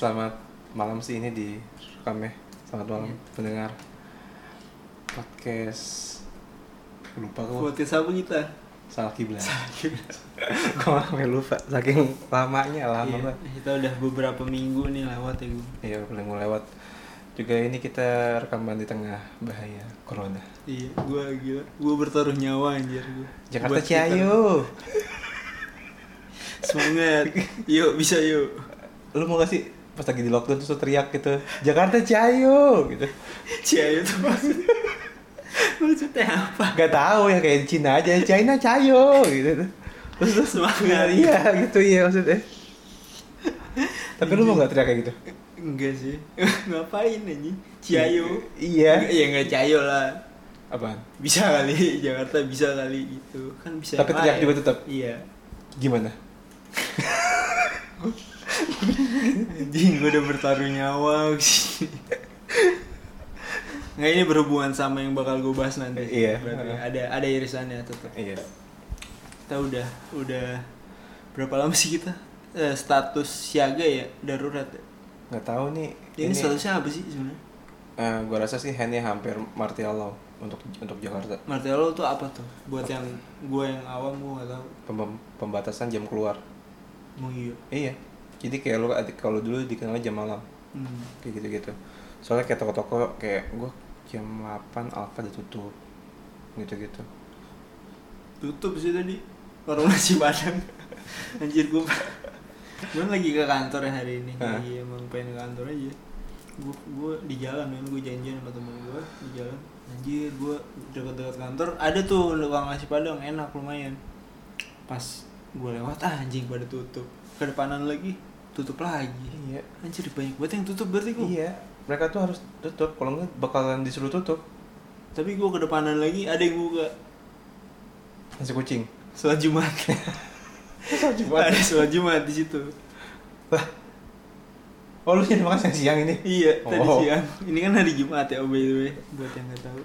selamat malam sih ini di rekam ya. Selamat malam pendengar podcast. Lupa gue, podcast apa kita salah kiblat. gue sampai lupa, saking lamanya lama Iya, kita udah beberapa minggu nih lewat ya gue Iya, boleh mau lewat. Juga ini kita rekaman di tengah bahaya corona. iya gue gila gue bertaruh nyawa anjir gue Jakarta Buat. Ciayo. semangat yuk bisa yuk Lu mau gak sih pas lagi di lockdown terus teriak gitu, Jakarta Ciayo gitu. Ciayo tuh maksudnya maksudnya apa Gak tahu ya kayak di Cina aja, China Cayo gitu. Terus terus Semangat. iya gitu iya maksudnya. Tapi lu mau gak teriak kayak gitu? enggak sih ngapain anjing Ciayo Iya. ya nggak Ciayo lah Apaan? bisa kali Jakarta bisa kali gitu kan bisa Tapi teriak juga tetap? iya Gimana? anjing gue udah bertaruh nyawa nggak ini berhubungan sama yang bakal gue bahas nanti Iya. Berarti ada ada irisannya tetap Iya. kita udah udah berapa lama sih kita Eh, status siaga ya darurat ya? Nggak tahu nih. ini, statusnya apa sih sebenarnya eh, gua rasa sih handnya hampir martial law untuk untuk Jakarta. Martelo tuh apa tuh buat yang gue yang awam gue nggak tahu Pem- pembatasan jam keluar. mau iya Iya. Jadi kayak lu kalau dulu dikenalnya jam malam. hmm. kayak gitu-gitu. Soalnya kayak toko-toko kayak gue jam 8 Alfa udah tutup. Gitu-gitu. Tutup sih tadi. Warung nasi padang anjir gue gue lagi ke kantor ya hari ini. Hah? lagi emang pengen ke kantor aja. Gue gue di jalan men. Gue janjian sama temen gue di jalan. Anjir gue dekat-dekat kantor. Ada tuh tukang nasi padang enak lumayan. Pas gue lewat ah, anjing pada tutup. Kedepanan lagi tutup lagi. Iya. Anjir banyak banget yang tutup berarti gue iya. Mereka tuh harus tutup. Kalau nggak bakalan disuruh tutup. Tapi gue kedepanan lagi ada yang buka. Nasi kucing. Sholat jumat. Ada sholat jumat di situ. Lah. Oh lu jadi makan siang siang ini? Iya, tadi Oh. siang. Ini kan hari Jumat ya, oh by the way, buat yang nggak tahu.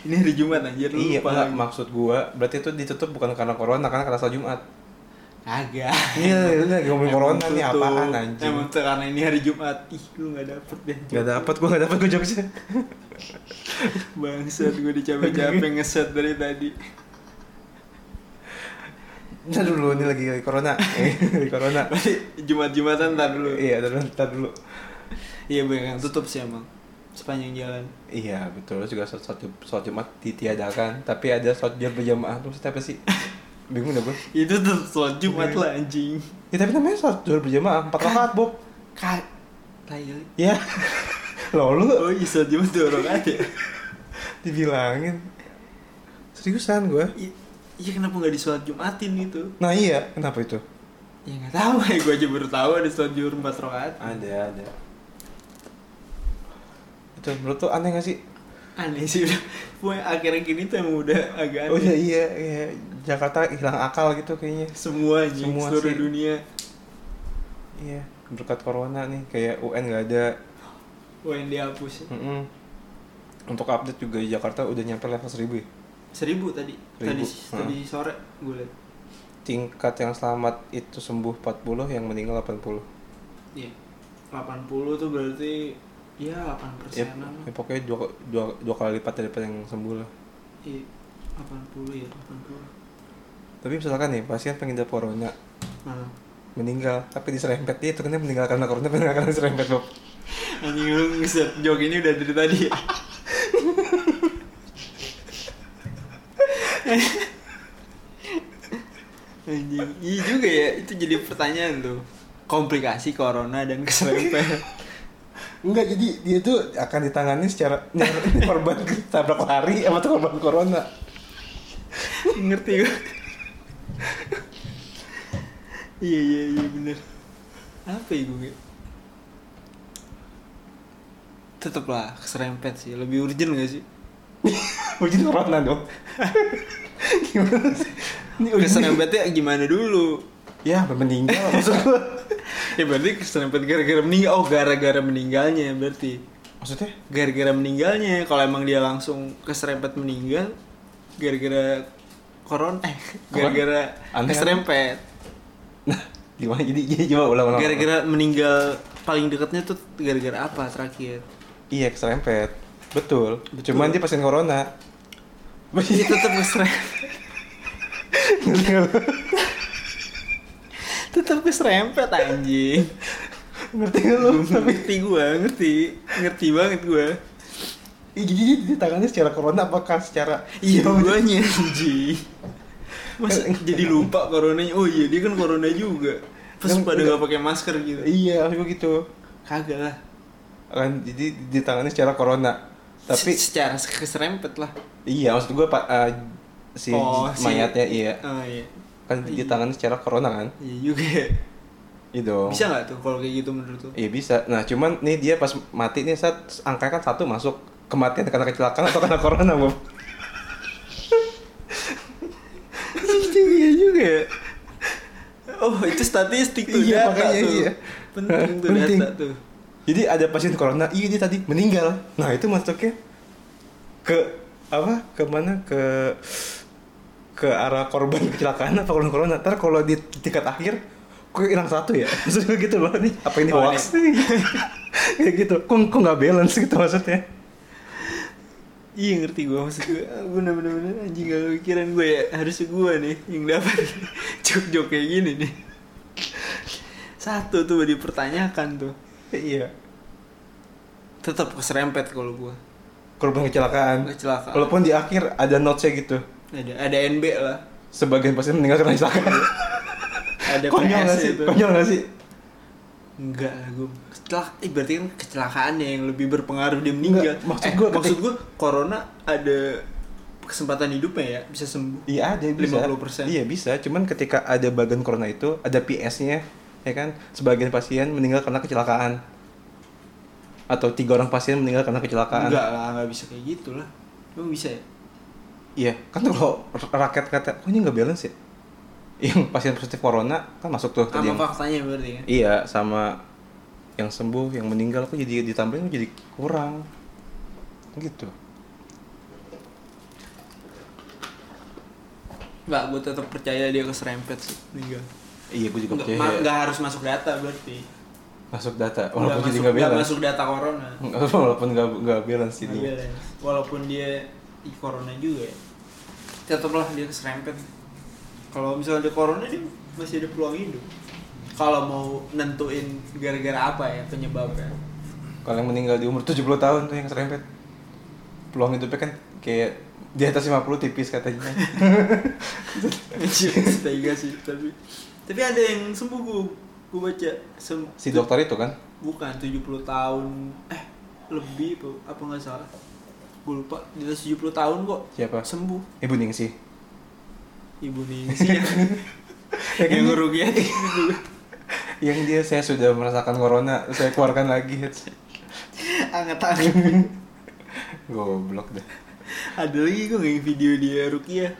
Ini hari Jumat anjir lu iya lupa enggak, maksud gua berarti itu ditutup bukan karena corona karena karena sholat jumat Agak. iya lu lagi ngomongin corona nih apaan anjing Emang tuh karena ini hari Jumat. Ih, lu nggak dapet deh. Gak dapet gua gak dapet gua jokesnya Bangsat gue dicapek-capek ngeset dari tadi. Ntar dulu ini lagi lagi corona Eh, lagi corona Jumat-Jumatan ntar dulu. iya ntar dulu, ntar dulu Iya, banyak yang tutup sih emang. Sepanjang jalan. Iya betul juga sholat, sholat, Jumat ditiadakan tapi ada sholat berjamaah maksudnya apa sih? Bingung dah gue. Itu tuh sholat Jumat lah anjing. Ya tapi namanya sholat Jumat berjamaah empat rakaat Bob. Kak. Kali. Ya. Loh lu Oh iya, sholat Jumat dua rakaat ya. dibilangin seriusan gue. Iya kenapa nggak di sholat Jumatin gitu? Nah iya kenapa itu? Ya nggak tahu ya, gue aja baru tahu ada sholat zuhur empat rakaat. Ada ada. Itu menurut tuh aneh gak sih? Aneh sih udah. Pokoknya akhirnya gini tuh emang udah agak Oh iya aneh. iya iya Jakarta hilang akal gitu kayaknya. Semua anjing Semua seluruh sih. dunia. Iya berkat corona nih kayak UN gak ada. Yang dihapus. ya. Mm-mm. Untuk update juga Jakarta udah nyampe level 1000 ya. Seribu tadi. Tadi Seribu. tadi sore gue liat. tingkat yang selamat itu sembuh 40 yang meninggal 80 Iya. 80 tuh berarti ya 8 ya, persenan. ya pokoknya dua, dua, dua kali lipat daripada yang sembuh lah Iya. 80 ya 80. tapi misalkan nih pasien pengidap corona Nah. meninggal tapi diserempet dia itu kan dia meninggal karena corona meninggal karena diserempet Bob Anjing lu ngeset joke ini udah dari tadi ya. Anjing, iya juga ya, itu jadi pertanyaan tuh. Komplikasi corona dan keserempet. Enggak jadi dia tuh akan ditangani secara ini korban tabrak lari sama tuh korban corona Ngerti gue. iya iya iya bener. Apa ya gue? Tetep lah keserempet sih, lebih urgent gak sih? Urgent corona dong gimana sih ini urgent Keserempetnya gimana dulu? ya meninggal maksud gua ya berarti keserempet gara-gara meninggal oh gara-gara meninggalnya berarti Maksudnya? gara-gara meninggalnya kalau emang dia langsung keserempet meninggal gara-gara koron eh gara-gara keserempet Nah, gimana jadi jadi coba ulang-ulang. gara-gara meninggal paling dekatnya tuh gara-gara apa terakhir Iya, keserempet. Betul. Betul. Cuman dia pasien corona. Iya tetap keserempet tetap keserempet anjing. Ngerti gak lu? ngerti gua ngerti. Ngerti banget gua. Ih, jadi dia tangannya secara corona apakah secara iya guanya anjing. Masa jadi lupa coronanya. Oh iya dia kan corona juga. Terus Kan pada gak pakai masker gitu. Iya, begitu. kagak lah. Kan jadi di tangannya secara corona. Tapi Se- secara keserempet lah. Iya, maksud gua Pak eh, si Oh, si- mayatnya iya. oh iya Kan di tangannya secara corona kan? iya juga ya. Itu. bisa nggak tuh kalau kayak gitu menurut tuh Iya bisa. Nah cuman nih dia pas mati nih saat angkanya kan satu masuk kematian karena kecelakaan atau karena corona Bob? iya juga ya oh itu statistik tuh Iya, data makanya tuh iya. penting tuh Penting. data tuh Jadi ada pasien corona, iya dia tadi meninggal. Nah itu masuknya ke apa? Ke mana? Ke ke arah korban kecelakaan apa korban corona. Ntar kalau di tingkat akhir kok hilang satu ya? Maksudnya gitu loh nih. Apa ini Oh, hoax? Kayak gitu. Kok kok nggak balance gitu maksudnya? Iya ngerti gue maksud gue bener bener bener anjing gak kepikiran gue ya harusnya gue nih yang dapat jok-jok kayak gini nih satu tuh dipertanyakan tuh Iya. tetap keserempet kalau gue Korban kecelakaan. kecelakaan Walaupun di akhir ada notesnya gitu. Ada ada NB lah Sebagian pasien meninggal karena kecelakaan. ada Konyol PS nggak sih? Konyol nggak sih? enggak lah gue kecelak eh, berarti kan kecelakaannya yang lebih berpengaruh dia meninggal Enggak, maksud eh, gua maksud gue corona ada kesempatan hidupnya ya bisa sembuh Iya ada bisa. 50%. Iya bisa. Cuman ketika ada bagian corona itu ada PS-nya, ya kan? Sebagian pasien meninggal karena kecelakaan. Atau tiga orang pasien meninggal karena kecelakaan. enggak lah nggak bisa kayak gitu lah emang bisa ya Iya. Kan tuh kalau rakyat kata, kok ini nggak balance ya? Yang pasien positif corona kan masuk tuh sama faktanya berarti kan Iya, sama yang sembuh, yang meninggal kok jadi ditambahin jadi kurang. Gitu. Enggak, gue tetap percaya dia keserempet sih meninggal. Iya, gue juga percaya. ma- nggak harus masuk data berarti. Masuk data, Nggak walaupun jadi masuk, nggak nggak balance. masuk data corona. walaupun nggak nggak balance ini. balance. Walaupun dia di corona juga ya. Tetaplah dia keserempet. Kalau misalnya dia corona dia masih ada peluang hidup. Kalau mau nentuin gara-gara apa ya penyebabnya. Kalau yang meninggal di umur 70 tahun tuh yang serempet. Peluang hidupnya kan kayak di atas 50 tipis katanya. Tega sih tapi tapi ada yang sembuh gue gue baca Sem si dokter itu kan. bukan 70 tahun eh lebih apa apa nggak salah gue lupa di atas 70 tahun kok Siapa? sembuh Ibu Ningsih. ibu Ningsih yang, Ya yang dia- ngerugiin Yang dia saya sudah merasakan corona, saya keluarkan lagi. anget-anget Goblok deh. ada lagi gue nggak video dia Rukiah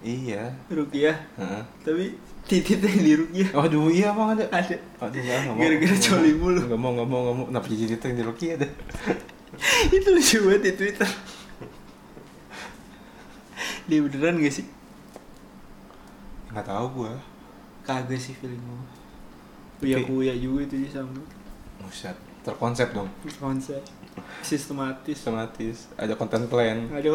Iya. Rukiah Heeh. tapi titiknya di Rukiah Waduh, iya bang ada. ada Aduh, mau. Gara-gara Nggak coli mulu. Enggak mau, enggak mau, enggak mau. Kenapa jadi yang di Ruki ada? itu lucu banget di Twitter. Dia beneran gak sih? Enggak tahu gua. kagak sih feeling gue kuya kuya juga itu dia sama. Buset, terkonsep dong. konsep sistematis. Sistematis, ada content plan. ada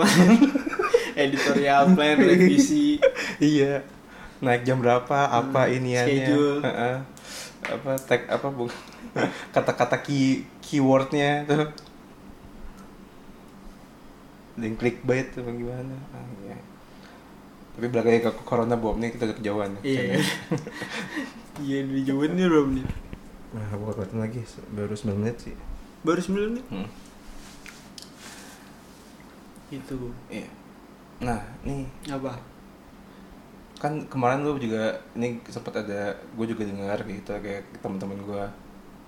editorial plan revisi. Iya. Naik jam berapa apa Hmm, iniannya. schedule. Apa tag apa bu kata-kata key keywordnya tuh dan clickbait tuh bagaimana ah, iya. tapi lagi ke corona Bob nih kita udah kejauhan. Iya. Iya di Jawa ini berapa menit nah buat lagi. Baru 9 menit sih. Baru 9 menit? Hmm. itu iya. Nah nih. Apa? Kan kemarin lu juga ini sempat ada gue juga dengar gitu kayak teman-teman gue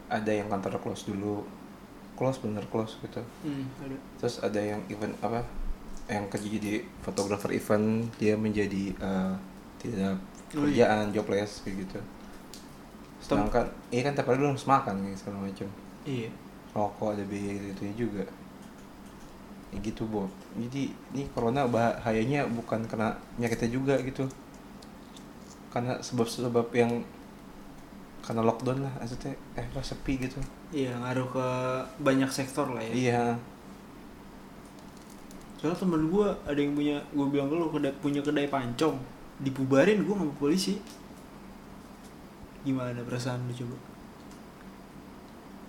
ada yang kantor close dulu close bener close gitu. Hmm, ada. Terus ada yang event apa yang kerja jadi fotografer event dia menjadi eh, tidak Oh, iya. kerjaan jobless kayak gitu. Sedangkan iya kan tiap hari lu harus makan gitu segala macam. Iya. Rokok ada biaya gitu juga. Ya gitu Bob jadi ini corona bahayanya bukan kena penyakitnya juga gitu. Karena sebab-sebab yang karena lockdown lah maksudnya eh apa sepi gitu iya ngaruh ke banyak sektor lah ya. Iya. Soalnya temen gue ada yang punya gue bilang ke lu kedai, punya kedai pancong dipubarin gue sama polisi. Gimana perasaan lu coba?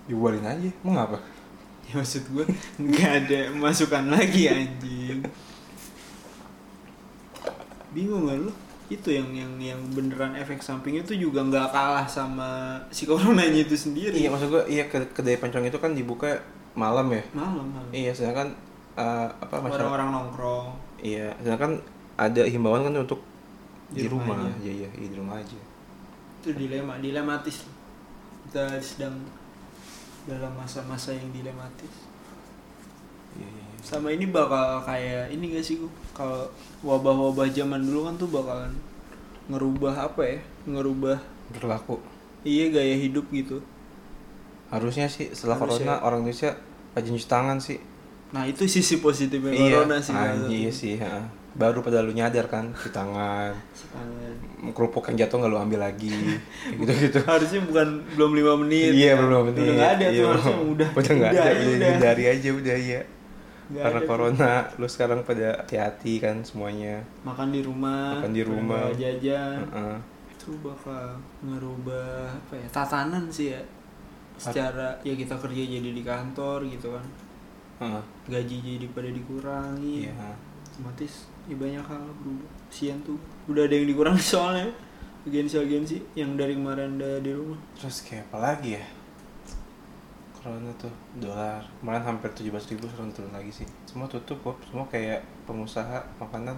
Dibuarin aja mau ngapa ya maksud gue nggak ada masukan lagi anjing. Bingung kan lu itu yang yang yang beneran efek sampingnya tuh juga nggak kalah sama si coronanya itu sendiri. Iya maksud gua iya ke- kedai pancong itu kan dibuka malam ya? Malam malam. Iya sedangkan eh, apa orang-orang nongkrong. Iya sedangkan ada himbauan kan untuk Di di, rumah. rumah, aja. iya iya iya, di rumah aja. Itu dilema dilematis. Kita sedang dalam masa-masa yang dilematis. iya iya, iya. Sama ini bakal kayak ini gak sih gua kalau wabah-wabah zaman dulu kan tuh bakalan ngerubah apa ya? Ngerubah berlaku. Iya gaya hidup gitu. Harusnya sih setelah Harusnya. corona orang Indonesia rajin cuci tangan sih. Nah itu sisi positifnya corona sih menurut iya sih ha. baru pada lu nyadar kan cuci tangan. Kerupuk yang jatuh nggak lu ambil lagi. Gitu gitu. Harusnya bukan belum lima menit iya kan? belum menit udah nggak ada iya, tuh harusnya udah udah nggak ada iya, udah udah. hindari aja udah iya Karena ada corona lu sekarang pada hati-hati kan semuanya. Makan di rumah Makan di rumah. jajan. Heeh. itu bakal ngerubah apa ya tatanan sih ya. Secara ya kita kerja jadi di kantor gitu kan. Heeh. gaji jadi pada dikurangi. Iya. Otomatis ya banyak hal berubah sian tuh. Udah ada yang dikurangi soalnya. Agensi-agensi yang dari kemarin ada di rumah. Terus kayak apa lagi ya corona tuh dolar. Kemarin hampir tujuh belas ribu sekarang turun lagi sih. Semua tutup kok. Semua kayak pengusaha makanan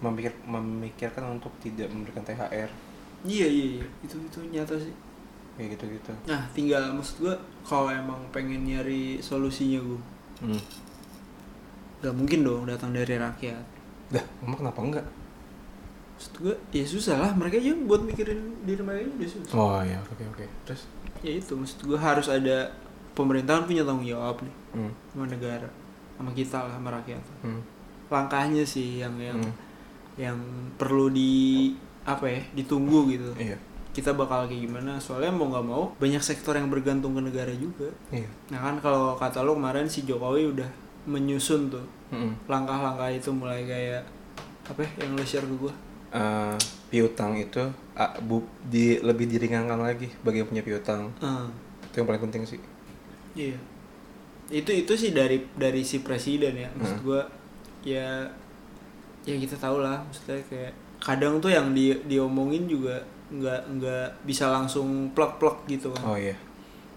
memikir memikirkan untuk tidak memberikan thr iya iya iya. Itu itu nyata sih. Kayak gitu gitu nah tinggal maksud gua kalau emang pengen nyari solusinya gua. Hmm. nggak mungkin dong datang dari rakyat. Dah emang kenapa enggak? Maksud gua ya susah lah. Mereka aja buat mikirin diri mereka aja udah susah. Oh ya oke oke. Terus? Ya itu maksud gua harus ada pemerintahan punya tanggung jawab nih. Hmm. sama negara sama kita lah sama rakyat. Hmm. langkahnya sih yang yang Hmm. yang perlu di apa ya ditunggu gitu. Iya. Kita bakal kayak gimana soalnya mau nggak mau banyak sektor yang bergantung ke negara juga. Iya. Nah kan kalau kata lo kemarin si Jokowi udah menyusun tuh Hmm. langkah-langkah itu mulai kayak apa ya, yang lo share ke gua? Eh, piutang itu ah, bu, di lebih diringankan lagi bagi yang punya piutang. Ah, itu yang paling penting sih iya. Itu itu sih dari dari si presiden ya. Maksud Hmm. gua ya ya kita tahu lah. Maksudnya kayak kadang tuh yang di diomongin juga nggak nggak bisa langsung plek plek gitu kan. Oh iya.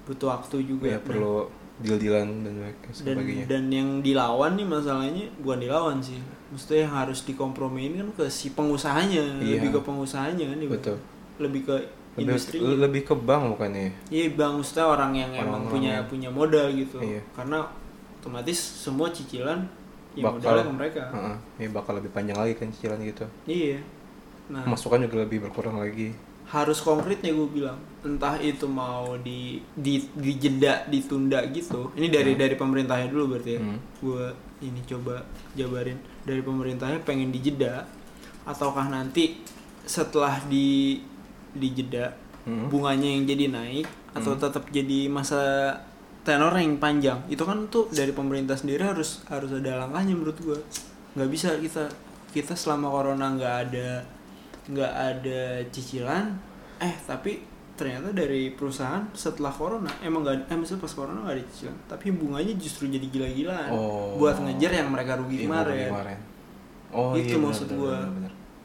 Butuh waktu juga. Ya Nah, perlu deal-dealan dan dan sebagainya. dan yang dilawan nih masalahnya bukan dilawan sih. Maksudnya yang harus dikompromiin kan ke si pengusahanya. Iya. lebih ke pengusahanya kan betul. Lebih ke lebih, industri lebih ke bank bukannya? Ya? iya bang maksudnya orang yang emang Orang-orang punya yang- punya modal gitu. Iya. karena otomatis semua cicilan ya Bakal- modalnya ke mereka. Heeh, ya bakal lebih panjang lagi kan cicilan gitu. Iya. Nah masukan juga lebih berkurang lagi. harus konkretnya gue bilang entah itu mau di di dijeda ditunda gitu. Ini dari Hmm. dari pemerintahnya dulu berarti ya. Hmm. gue ini coba jabarin. Dari pemerintahnya pengen dijeda ataukah nanti setelah di dijeda Hmm. bunganya yang jadi naik atau Hmm. tetap jadi masa tenor yang panjang itu kan tuh dari pemerintah sendiri harus harus ada langkahnya menurut gue nggak bisa kita kita selama corona nggak ada nggak ada cicilan eh tapi ternyata dari perusahaan setelah corona emang nggak eh maksudnya pas corona nggak ada cicilan tapi bunganya justru jadi gila-gilaan Oh. buat ngejar yang mereka rugi Iya, kemarin kemarin. oh Itu iya, maksud benar.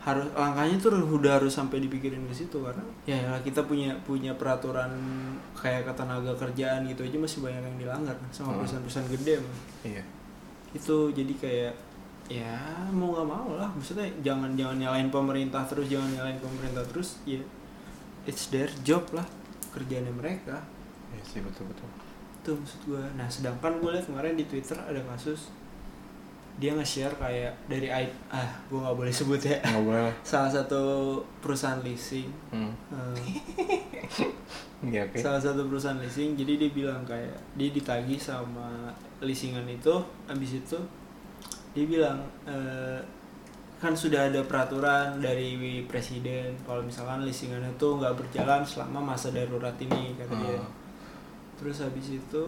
Harus langkahnya tuh udah harus sampai dipikirin ke situ karena ya lah, kita punya punya peraturan kayak ketenaga kerjaan gitu aja masih banyak yang dilanggar sama Hmm. perusahaan-perusahaan gede mah. iya itu jadi kayak ya mau nggak mau lah maksudnya jangan jangan nyalain pemerintah terus jangan nyalain pemerintah terus ya it's their job lah kerjaannya mereka iya sih betul betul itu maksud gue nah sedangkan gue lihat kemarin di twitter ada kasus dia nge-share kayak dari I- ah gue nggak boleh sebut ya. Nggak boleh lah. Salah satu perusahaan leasing. Hmm. eh, iya oke. salah satu perusahaan leasing jadi dia bilang kayak dia ditagih sama leasingan itu habis itu dia bilang eh, kan sudah ada peraturan dari presiden kalau misalkan leasingan itu nggak berjalan selama masa darurat ini kata dia. Hmm. terus habis itu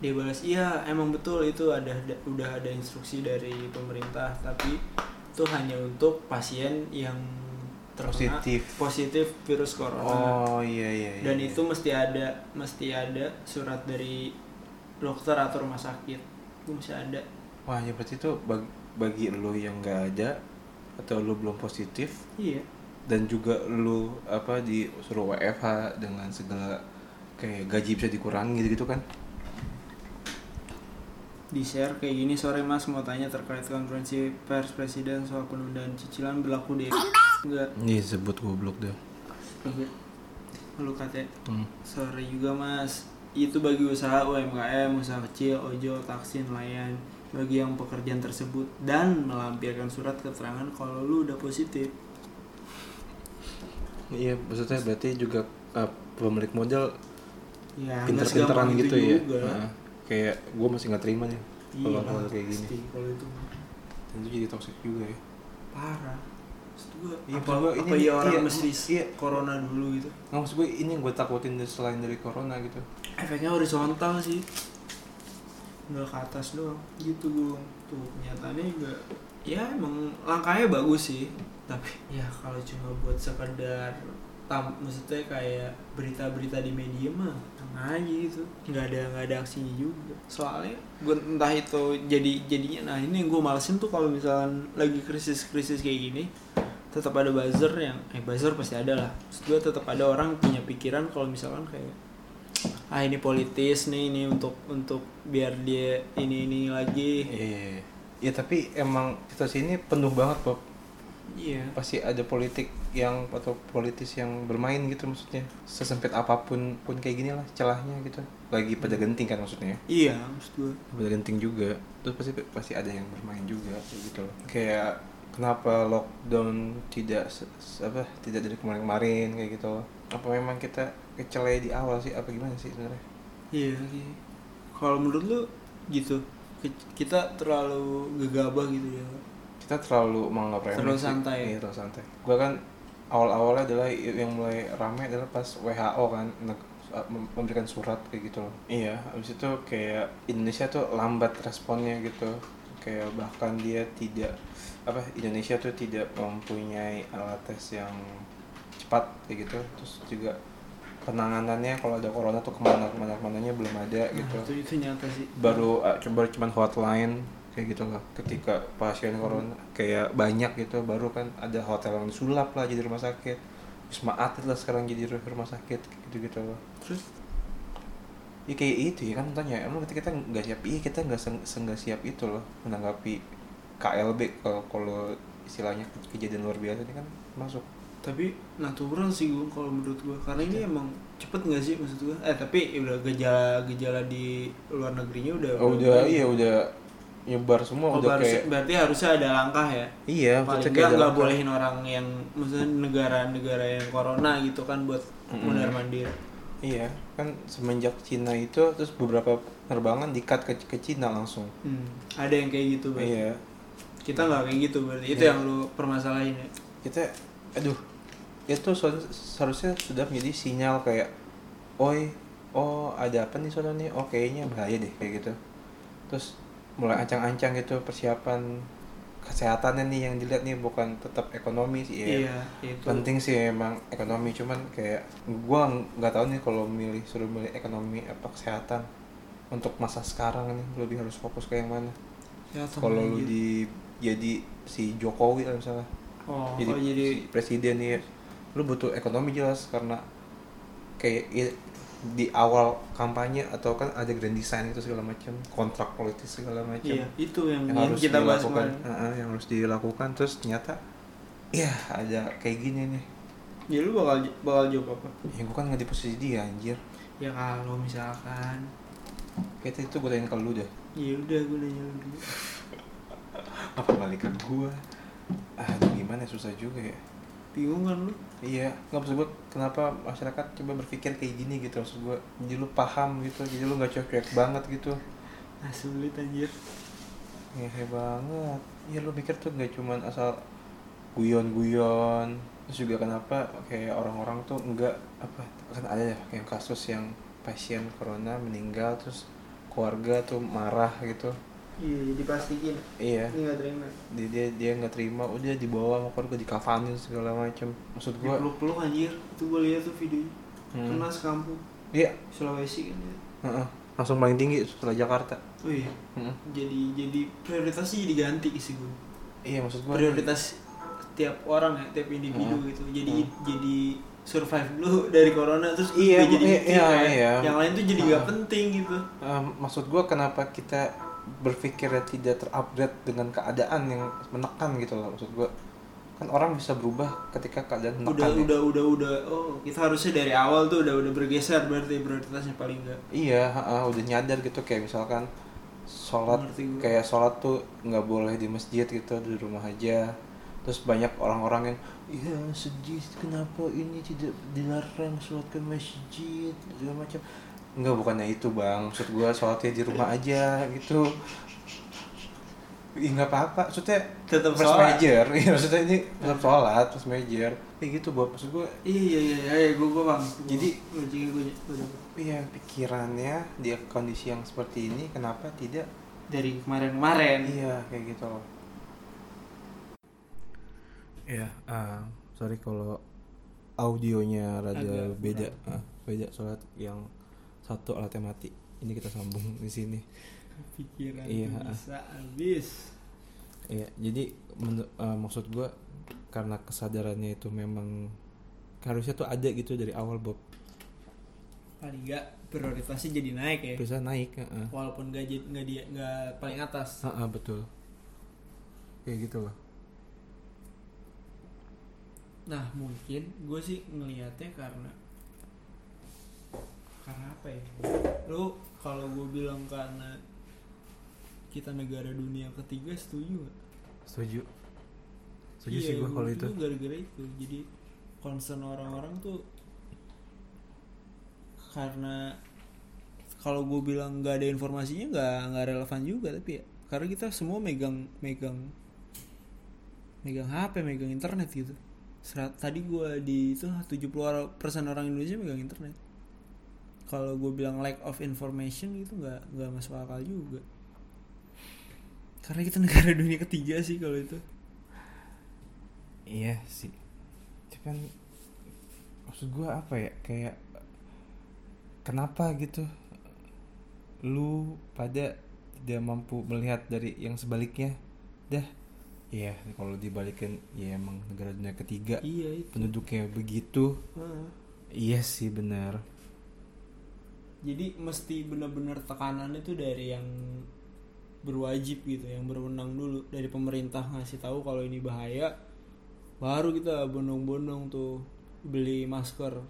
dia balas iya emang betul itu ada, udah ada instruksi dari pemerintah tapi itu hanya untuk pasien yang terkena Positif. positif virus corona. Oh iya iya, iya dan iya. itu mesti ada mesti ada surat dari dokter atau rumah sakit. Itu mesti ada. Wah ya berarti itu bagi, bagi lo yang nggak ada atau lo belum positif iya. dan juga lu apa disuruh WFH dengan segala kayak gaji bisa dikurangi gitu, -gitu kan di share kayak gini sore mas mau tanya terkait konferensi pers presiden soal penundaan cicilan berlaku di enggak Nih sebut goblok dah. lu kata Hmm. sore juga mas itu bagi usaha UMKM usaha kecil ojol taksi nelayan bagi yang pekerjaan tersebut dan melampirkan surat keterangan kalau lu udah positif Iya, maksudnya berarti juga uh, pemilik modal ya pinter-pinteran gitu itu ya. juga. Nah, kayak gue masih nggak terima nih kalau Iya, hal kayak gini. kalau itu Dan itu jadi toxic juga ya. parah gua, Iya, apa, gua apa ini- ya orang iya, mesti iya. corona dulu gitu Nggak maksud gue ini yang gue takutin selain dari corona gitu. efeknya horizontal sih nggak ke atas doang gitu gue tuh kenyataannya juga ya emang langkahnya bagus sih tapi ya kalau cuma buat sekedar tam maksudnya kayak berita-berita di media mah aja gitu nggak ada nggak ada aksinya juga soalnya gue entah itu jadi jadinya nah ini yang gue malesin tuh kalau misalkan lagi krisis-krisis kayak gini tetap ada buzzer yang eh buzzer pasti ada lah Maksud gue tetap ada orang punya pikiran kalau misalkan kayak ah ini politis nih ini untuk untuk biar dia ini ini lagi Iya. Ya tapi emang situasi ini penuh banget Bob. Iya Pasti ada politik yang atau politis yang bermain gitu maksudnya. Sesempit apa pun pun kayak gini lah celahnya gitu. Lagi pada genting kan maksudnya. iya maksud gue Pada genting juga. Terus pasti pasti ada yang bermain juga kayak gitu loh. Kayak kenapa lockdown tidak apa tidak dari kemarin-kemarin kayak gitu. Apa memang kita kecele di awal sih apa gimana sih sebenarnya? iya iya. kalau menurut lu gitu kita terlalu gegabah gitu ya kita terlalu menganggap remeh Terlalu santai. iya terlalu santai. Gue kan awal-awalnya adalah yang mulai rame adalah pas WHO kan memberikan surat kayak gitu loh. Iya habis itu kayak Indonesia tuh lambat responnya gitu. Kayak bahkan dia tidak apa Indonesia tuh tidak mempunyai alat tes yang cepat kayak gitu. Terus juga penanganannya kalau ada corona tuh ke mana ke mana ke mananya belum ada Nah, gitu. itu itu nyata sih. Baru uh, coba cuman hotline kayak gitu loh. Ketika pasien corona kayak banyak gitu baru kan ada hotel yang disulap lah jadi rumah sakit. Wisma atlet lah sekarang jadi ru- rumah sakit gitu gitu loh. Terus ya kayak itu ya kan tanya emang ketika kita nggak siap? Iya kita nggak se- se- nggak siap itu loh menanggapi KLB kalau kalau istilahnya ke- kejadian luar biasa ini kan masuk. Tapi natural sih gue kalau menurut gue karena ini emang cepet nggak sih maksud gue eh tapi udah gejala gejala di luar negerinya udah oh, udah iya udah nyebar semua Oh, udah berarti, kayak berarti harusnya ada langkah ya iya paling nggak nggak bolehin orang yang maksudnya negara-negara yang corona gitu kan buat Mm-mm. mondar mandir Iya, kan semenjak Cina itu terus beberapa penerbangan dikat ke ke Cina langsung. hmm, ada yang kayak gitu berarti Iya. kita nggak kayak gitu berarti itu Iya. yang lu permasalahin ya Kita aduh, itu se- seharusnya sudah menjadi sinyal kayak oi, oh ada apa nih soalnya nih? Oh kayaknya bahaya deh kayak gitu. Terus mulai ancang-ancang gitu persiapan kesehatannya nih yang dilihat nih bukan tetap ekonomi sih ya. iya itu. Penting sih emang ekonomi cuman kayak gua nggak tahu nih kalau milih suruh milih ekonomi apa kesehatan. Untuk masa sekarang nih lebih harus fokus ke yang mana? Ya, kalau lu gitu. di jadi si Jokowi lah misalnya. Oh jadi, oh, jadi si presiden nih. Lu butuh ekonomi jelas karena kayak i- di awal kampanye atau kan ada grand design itu segala macam kontrak politis segala macam iya itu yang, yang yang harus kita bahas dilakukan. Heeh, yang harus dilakukan. Terus ternyata ya ada kayak gini nih. Ya lu bakal bakal jawab apa? Ya gue kan nggak di posisi dia anjir. Ya kalau misalkan Kayaknya itu gue tanya ke lu deh. ya udah gue nanya lu dulu. Apa balik ke gue? Aduh gimana? Susah juga ya. Bingung kan lu Iya, nggak maksud gue kenapa masyarakat coba berpikir kayak gini gitu maksud gue. Jadi lu paham gitu, jadi lu nggak cuek-cuek banget gitu. nah sulit anjir Ngehe banget. Iya lu pikir tuh nggak cuman asal guyon-guyon. Terus juga kenapa kayak orang-orang tuh nggak apa kan ada ya kayak kasus yang pasien corona meninggal terus keluarga tuh marah gitu. Iya jadi pastiin Iya. ini nggak terima Dia dia dia nggak terima, udah dibawa sama keluarga dikafanin segala macam. Maksud gua dipeluk-peluk anjir itu gue lihat tuh videonya Hmm. kena sekampung iya, Sulawesi kan ya heeh. langsung paling tinggi setelah Jakarta. oh iya Heeh. jadi jadi prioritasnya jadi ganti sih gue Iya maksud gua prioritas tiap orang ya tiap individu Hmm. gitu jadi Hmm. jadi survive dulu dari corona terus Iya, jadi iya, iya, kayak iya. yang lain tuh jadi nggak penting gitu Eh, maksud gua kenapa kita berpikirnya tidak terupgrade dengan keadaan yang menekan gitu loh maksud gua. Kan orang bisa berubah ketika keadaan udah menekan ya. udah udah udah. Oh kita harusnya dari awal tuh udah udah bergeser berarti prioritasnya paling enggak iya heeh, udah nyadar gitu kayak misalkan sholat kayak sholat tuh nggak boleh di masjid gitu di rumah aja. Terus banyak orang-orang yang iya sedih kenapa ini tidak dilarang sholat ke masjid? segala macam Enggak bukannya itu bang. Maksud gua sholatnya di rumah aja gitu. Ih nggak apa-apa, maksudnya Tetap first sholat. major, iya maksudnya ini tetap sholat, first major, kayak gitu buat maksud gua iya iya iya iya gue gue bang. Jadi- gue gue. Iya pikirannya di kondisi yang seperti ini kenapa tidak dari kemarin-kemarin. Iya kayak gitu loh. Iya, ah, sorry kalau audionya rada Agak beda, ah, beda soalnya yang satu alatnya mati. Ini kita sambung di sini. pikiran Iya. bisa habis Iya, jadi ah, maksud gua karena kesadarannya itu memang harusnya tuh ada gitu dari awal Bob. paling enggak prioritasnya jadi naik ya Bisa naik, ah, walaupun gak nggak dia nggak paling atas ah, ah, betul. Kayak gitu loh. nah mungkin gue sih ngelihatnya karena karena apa ya lu kalau gue bilang karena kita negara dunia ketiga setuju gak? Setuju. Setuju Iya, sih gua kalau itu. gara-gara itu jadi concern orang-orang tuh karena kalau gue bilang nggak ada informasinya nggak nggak relevan juga tapi ya karena kita semua megang megang megang HP megang internet gitu Serat, tadi gue di itu 70% orang Indonesia megang internet kalau gue bilang lack of information itu nggak nggak masuk akal juga karena kita negara dunia ketiga sih kalau itu Iya sih. Itu kan maksud gua apa ya? Kayak kenapa gitu lu pada tidak mampu melihat dari yang sebaliknya? Dah. Iya, kalau dibalikin ya emang negara dunia ketiga iya itu penduduknya begitu. Heeh. Iya sih benar. Jadi mesti benar-benar tekanan itu dari yang berwajib gitu yang berwenang dulu dari pemerintah ngasih tahu kalau ini bahaya baru kita bondong-bondong tuh beli masker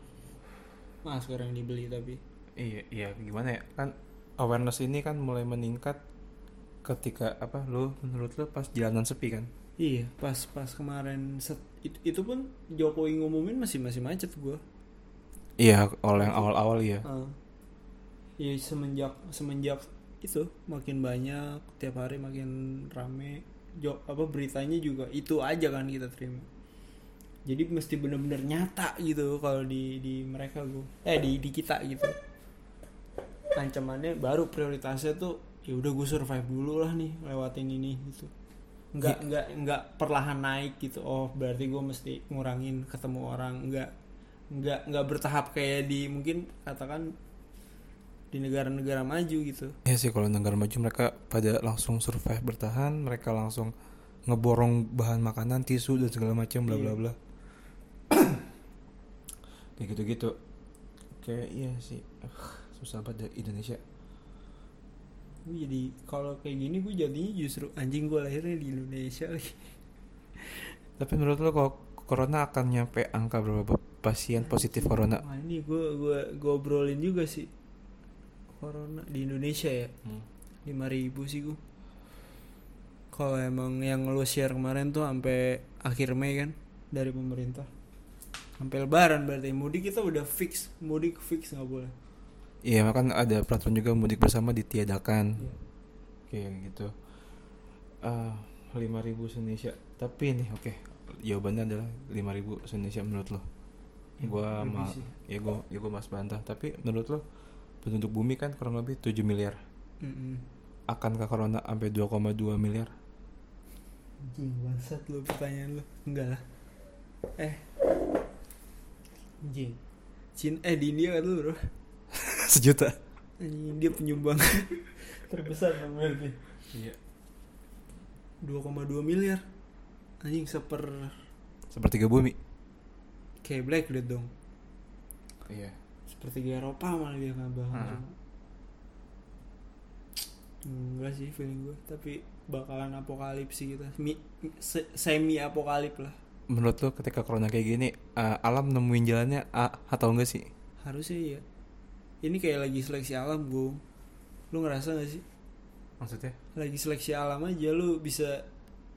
masker yang dibeli tapi Iya, iya gimana ya? Kan awareness ini kan mulai meningkat ketika apa lu menurut lu pas jalanan sepi kan? iya pas pas kemarin set, itu, itu pun Jokowi ngumumin masih masih macet gua Iya, oleh yang awal-awal ya. Ah. Ya semenjak semenjak itu makin banyak tiap hari makin rame. Jo apa beritanya juga itu aja kan kita terima. Jadi mesti bener-bener nyata gitu kalau di di mereka gue eh di di kita gitu. Ancamannya baru prioritasnya tuh ya udah gue survive dulu lah nih lewatin ini gitu. Nggak nggak nggak perlahan naik gitu. Oh berarti gue mesti ngurangin ketemu orang. Nggak nggak nggak bertahap kayak di mungkin katakan di negara-negara maju gitu Iya sih kalau negara maju mereka pada langsung survive bertahan, mereka langsung ngeborong bahan makanan, tisu dan segala macam bla bla Iya. bla. Kayak gitu-gitu. Kayak iya sih. Uh, susah banget deh Indonesia. gue jadi kalau kayak gini gue jadinya justru anjing gue lahirnya di Indonesia lagi Tapi menurut lo kalau corona akan nyampe angka berapa pasien positif corona? Wah, ini gue gue gue obrolin juga sih corona di Indonesia ya Hmm. lima ribu sih gua kalau emang yang lu share kemarin tuh sampai akhir Mei kan dari pemerintah sampai lebaran berarti mudik kita udah fix mudik fix nggak boleh Iya, kan ada peraturan juga mudik bersama ditiadakan. Iya. Kayak gitu. Ah, 5000 Indonesia. Tapi nih, oke. Jawabannya adalah 5000 Indonesia menurut lo. Ya, gua ma ya gua ya gua mas bantah, tapi menurut lo penduduk bumi kan kurang lebih 7 miliar. Mm-mm. Akankah corona sampai 2,2 miliar? Anjing bangsat lu pertanyaan lu Enggak lah Eh Anjing Cina, eh di India kan lu bro Sejuta. Anjing India penyumbang Terbesar namanya berarti Iya. 2,2 miliar Anjing seper Sepertiga bumi. Kayak Black Death dong Iya. Sepertiga Eropa malah dia nggak Hmm. Enggak sih feeling gue Tapi bakalan apokalips sih kita Mi, se- Semi apokalip lah Menurut lo ketika corona kayak gini, ah, alam nemuin jalannya ah, atau enggak sih? Harusnya iya Ini kayak lagi seleksi alam gue Lu ngerasa gak sih? Maksudnya? lagi seleksi alam aja lu bisa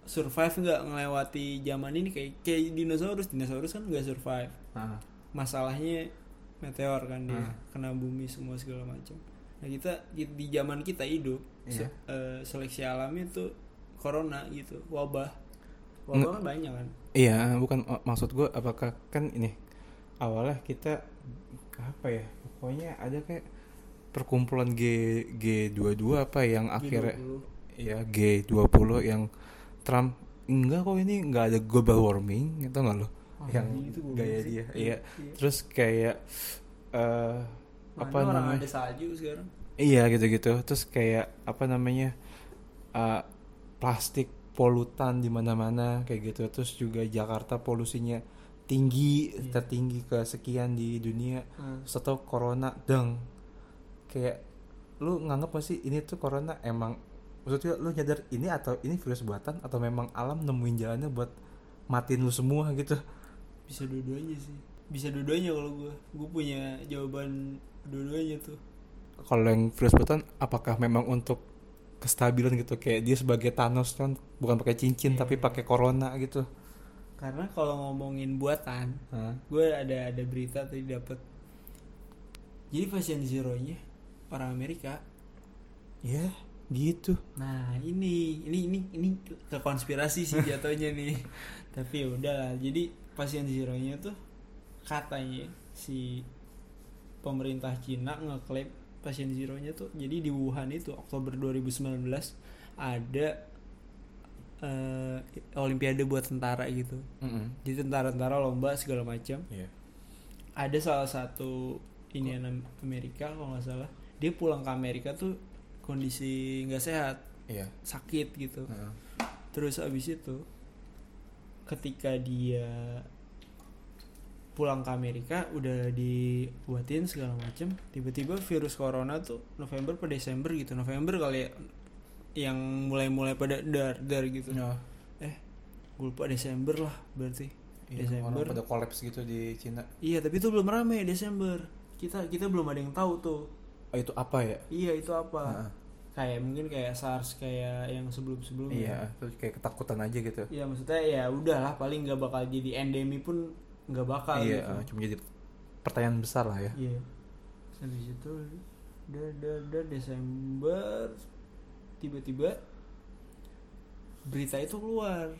survive nggak ngelewati zaman ini kayak kayak dinosaurus dinosaurus kan nggak survive Ah. masalahnya meteor kan dia Ah. kena bumi semua segala macam nah kita di zaman kita hidup Iya. se- eh, seleksi alamnya tuh corona gitu wabah wabah kan banyak kan Iya, bukan mak- maksud gue apakah kan ini awalnya kita apa ya? Pokoknya ada kayak perkumpulan G G22 apa yang akhirnya G20. ya G20 yang Trump enggak kok ini enggak ada global warming itu enggak lo? Ah, yang itu gaya sih. dia. Iya, Iya. Terus kayak Mana apa orang namanya? ada salju sekarang Iya gitu-gitu. Terus kayak apa namanya? eh, plastik polutan di mana-mana kayak gitu. Terus juga Jakarta polusinya tinggi, Iya. tertinggi ke sekian di dunia. Hmm. Setelah corona deng. Kayak lu nganggap gak sih ini tuh corona emang maksudnya lu nyadar ini atau ini virus buatan atau memang alam nemuin jalannya buat matiin lu semua gitu. Bisa dua-duanya sih. Bisa dua-duanya kalau gue gue punya jawaban dua-duanya tuh. Kalau yang virus buatan apakah memang untuk kestabilan gitu? Kayak dia sebagai Thanos kan bukan pakai cincin Iya. tapi pakai corona gitu. karena kalau ngomongin buatan gue ada ada berita tadi dapat jadi pasien zero nya orang Amerika. Ya, gitu. nah ini ini ini ini ke konspirasi sih jatuhnya nih. Tapi ya udah jadi pasien zero nya tuh katanya si pemerintah Cina ngeklaim pasien zero nya tuh jadi di Wuhan itu Oktober 2019 ada eh, olimpiade buat tentara gitu jadi tentara-tentara lomba segala macam Iya. ada salah satu ini Amerika kalau nggak salah dia pulang ke Amerika tuh kondisi nggak sehat Iya. sakit gitu Heeh. terus abis itu ketika dia pulang ke Amerika udah dibuatin segala macem tiba-tiba virus corona tuh November pada Desember gitu November kali ya yang mulai-mulai pada dar dar gitu Ya. eh gue lupa Desember lah berarti Iya, Desember orang pada kolaps gitu di Cina. iya tapi itu belum rame Desember kita kita belum ada yang tahu tuh Oh, itu apa ya? iya itu apa Heeh. Kayak mungkin kayak SARS kayak yang sebelum-sebelumnya Iya, terus kayak ketakutan aja gitu. Iya maksudnya ya udahlah paling nggak bakal jadi endemi pun nggak bakal iya, gitu. cuma jadi pertanyaan besar lah ya. Iya. Habis itu udah udah udah Desember tiba-tiba berita itu keluar.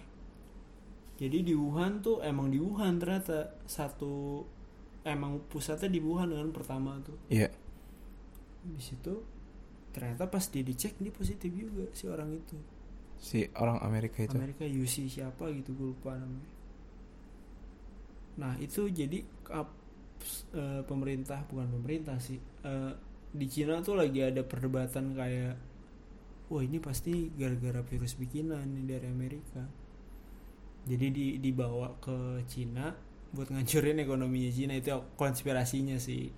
Jadi di Wuhan tuh emang di Wuhan ternyata satu emang pusatnya di Wuhan kan pertama tuh. Iya. Di situ ternyata pas dia dicek dia positif juga si orang itu. Si orang Amerika itu. Amerika UC siapa gitu gue lupa namanya. Nah itu jadi eh, pemerintah bukan pemerintah sih eh, di Cina tuh lagi ada perdebatan kayak wah ini pasti gara-gara virus bikinan nih dari Amerika. Jadi di, dibawa ke Cina buat ngancurin ekonominya Cina itu konspirasinya sih.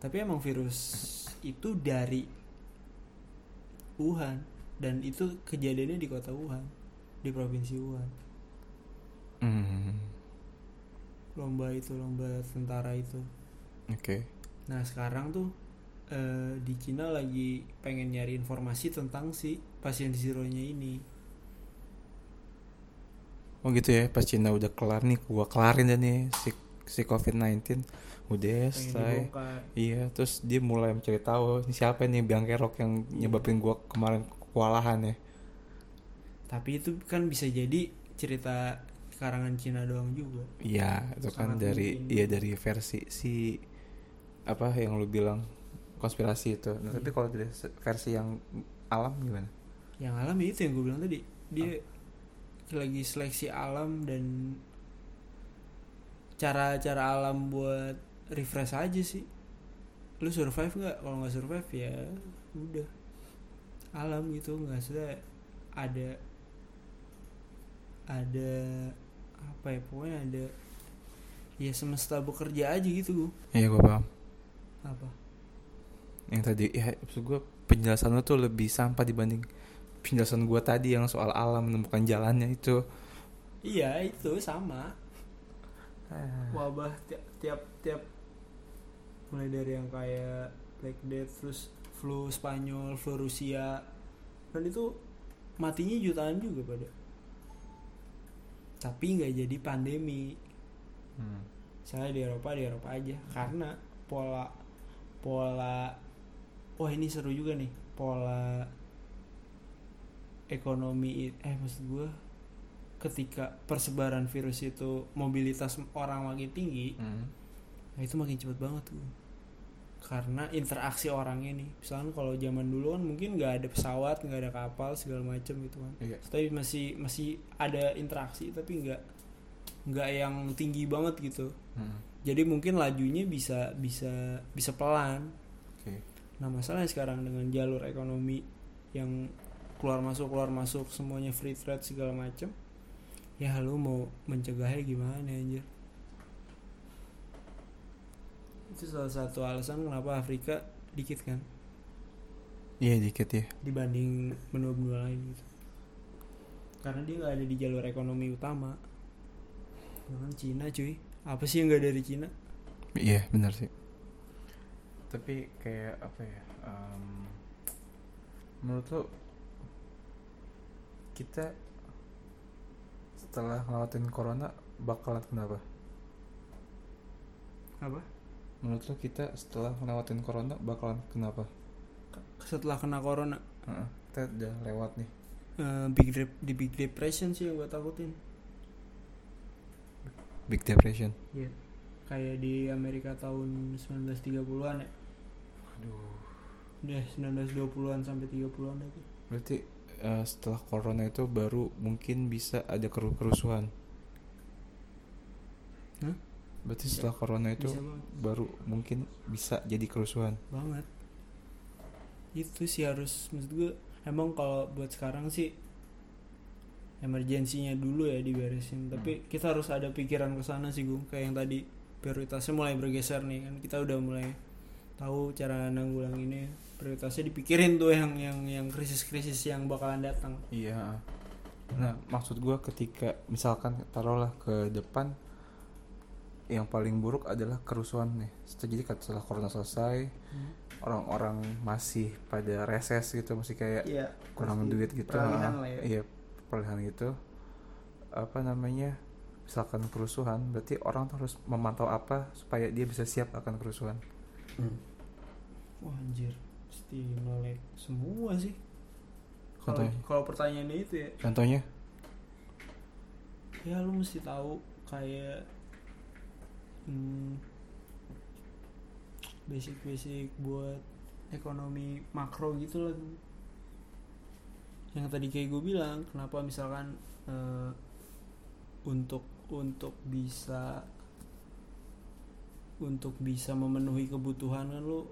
Tapi emang virus itu dari Wuhan. Dan itu kejadiannya di kota Wuhan di provinsi Wuhan. Hmm. lomba itu lomba tentara itu. Oke. nah sekarang tuh eh, di Cina lagi pengen nyari informasi tentang si pasien zeronya ini. Oh gitu ya, pas Cina udah kelar nih, gua kelarin dah nih si si COVID-19 udah selesai. Iya, terus dia mulai mencari tahu siapa nih biang kerok yang nyebabin gua kemarin kewalahan ya. tapi itu kan bisa jadi cerita karangan Cina doang juga Iya, itu kan Sangat dari mungkin. iya dari versi si apa yang lu bilang konspirasi itu. Nah, Iya. tapi kalau dari versi yang alam gimana? yang alam ya itu yang gue bilang tadi dia lagi seleksi alam dan cara-cara alam buat refresh aja sih lu survive nggak kalau nggak survive ya udah alam gitu nggak sudah ada ada apa ya pokoknya ada ya semesta bekerja aja gitu gue Iya, gua paham. apa Yang tadi ya maksud gua penjelasan lu tuh lebih sampah dibanding penjelasan gua tadi yang soal alam menemukan jalannya itu. iya itu sama. Wabah tiap tiap tiap mulai dari yang kayak Black Death terus flu Spanyol flu Rusia dan itu matinya jutaan juga pada tapi nggak jadi pandemi. Hmm. saya di Eropa di Eropa aja. Karena pola pola wah ini seru juga nih. Pola ekonomi eh maksud gue ketika persebaran virus itu mobilitas orang makin tinggi Hmm. nah itu makin cepet banget tuh karena interaksi orangnya nih misalkan kalau zaman dulu kan mungkin nggak ada pesawat nggak ada kapal segala macam gitu kan Iya. tapi masih masih ada interaksi tapi nggak nggak yang tinggi banget gitu Hmm. jadi mungkin lajunya bisa bisa bisa pelan Oke. nah masalahnya sekarang dengan jalur ekonomi yang keluar masuk keluar masuk semuanya free trade segala macam ya lu mau mencegahnya gimana anjir itu salah satu alasan kenapa Afrika dikit kan Iya dikit ya. dibanding benua-benua lain gitu karena dia nggak ada di jalur ekonomi utama Jangan Cina cuy apa sih yang nggak dari Cina Iya benar sih. Tapi kayak apa ya? em, menurut lo kita setelah ngelawatin corona bakalan kenapa? apa Menurut lo kita setelah ngelewatin corona bakalan kenapa? setelah kena corona Heeh, kita udah lewat nih. eh, big Dep- di big depression sih yang gue takutin Big depression. Iya. Kayak di Amerika tahun 1930-an ya. Aduh. Udah 1920-an sampai 30-an itu. Berarti eh, setelah corona itu baru mungkin bisa ada keru kerusuhan. Hah? Berarti setelah corona itu baru mungkin bisa jadi kerusuhan. banget. Itu sih harus maksud gue emang kalau buat sekarang sih emergensinya dulu ya diberesin tapi kita harus ada pikiran ke sana sih gue kayak yang tadi prioritasnya mulai bergeser nih kan kita udah mulai tahu cara nanggulanginnya prioritasnya dipikirin tuh yang yang yang krisis-krisis yang bakalan datang Iya. Nah, maksud gua ketika misalkan taruhlah ke depan yang paling buruk adalah kerusuhan nih. Setelah jadi setelah corona selesai, orang-orang masih pada reses gitu, masih kayak Iya kurang pasti duit gitu. peralihan ah, lah ya. Iya, peralihan gitu. Apa namanya? Misalkan kerusuhan, berarti orang tuh harus memantau apa supaya dia bisa siap akan kerusuhan. Wah anjir, pasti melek semua sih. Kalau Contohnya? kalau pertanyaannya itu ya, Contohnya? ya lu mesti tahu kayak hmm, basic-basic buat ekonomi makro gitu lah. Yang tadi kayak gue bilang, kenapa misalkan eh, untuk untuk bisa untuk bisa memenuhi kebutuhan kan lu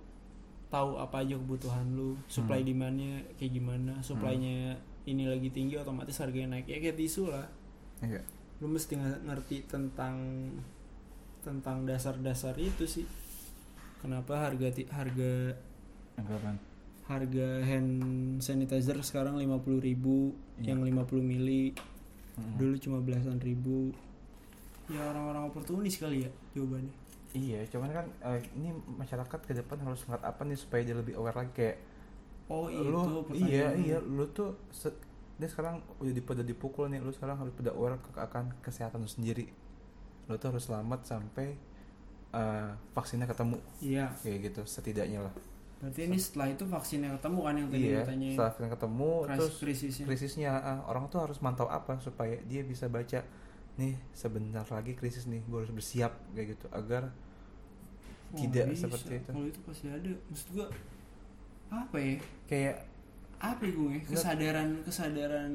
tahu apa aja kebutuhan lu supply Hmm. demandnya kayak gimana supply-nya ini lagi tinggi otomatis harganya naik ya kayak tisu lah Iya. lu mesti nge- ngerti tentang tentang dasar-dasar itu sih kenapa harga harga Anggapan. harga hand sanitizer sekarang 50.000 ribu Iya. yang 50 mili Mm-mm. dulu cuma belasan ribu ya orang-orang oportunis kali ya jawabannya Iya, cuman kan eh, ini masyarakat ke depan harus ngeliat apa nih supaya dia lebih aware lagi kayak oh itu lu pertanyaan. iya iya lu tuh se- dia sekarang udah pada dipukul nih lu sekarang harus pada aware ke- akan kesehatan lu sendiri. Lu tuh harus selamat sampai eh, vaksinnya ketemu. Iya. Kayak gitu setidaknya lah. Berarti ini setelah itu vaksinnya ketemu kan yang tadi iya lu tanyain? setelah vaksin ketemu Kris- terus krisisnya. krisisnya ah, orang tuh harus mantau apa supaya dia bisa baca nih sebentar lagi krisis nih gue harus bersiap kayak gitu agar Oh, tidak bisa. seperti itu. kalau itu pasti ada maksud gua apa ya kayak apa ya gue kesadaran kesadaran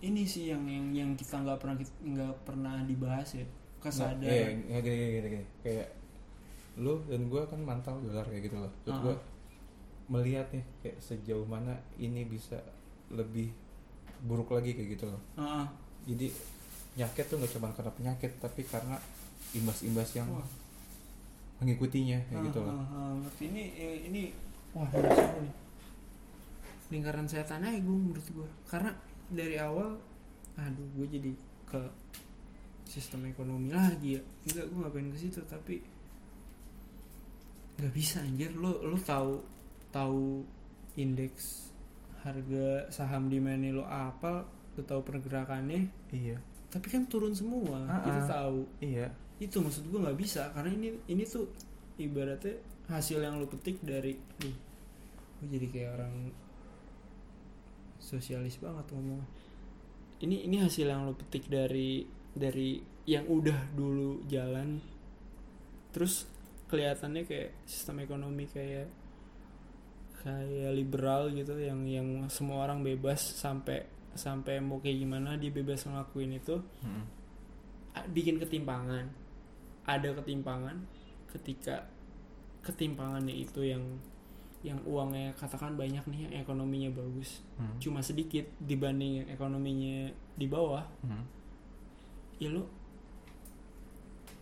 ini sih yang yang yang kita nggak pernah nggak pernah dibahas ya kesadaran iya, iya, gini, gini, gini, gini. Kayak lu dan gue kan mantau dolar kayak gitu loh. Terus Ah. gue melihat nih kayak sejauh mana ini bisa lebih buruk lagi kayak gitu loh. Heeh. Jadi penyakit tuh nggak cuma karena penyakit tapi karena imbas-imbas yang Wah. mengikutinya kayak gitu loh. Ah, ah, ah. Ini eh, ini wah nih. Lingkaran setan aja gue menurut gue karena dari awal aduh gue jadi ke sistem ekonomi lagi ya. Enggak gue ngapain ke situ tapi nggak bisa anjir. Lo lo tahu tahu indeks harga saham di mana lo apa lo tahu pergerakannya? Iya, tapi kan turun semua Ah, kita ah. tahu iya. itu maksud gue nggak bisa karena ini ini tuh ibaratnya hasil yang lu petik dari nih gue jadi kayak orang sosialis banget ngomong ini ini hasil yang lu petik dari dari yang udah dulu jalan terus kelihatannya kayak sistem ekonomi kayak kayak liberal gitu yang yang semua orang bebas sampai sampai mau kayak gimana dia bebas ngelakuin itu a- bikin ketimpangan ada ketimpangan ketika ketimpangannya itu yang yang uangnya katakan banyak nih yang ekonominya bagus Hmm. cuma sedikit dibanding yang ekonominya di bawah Hmm. ya lo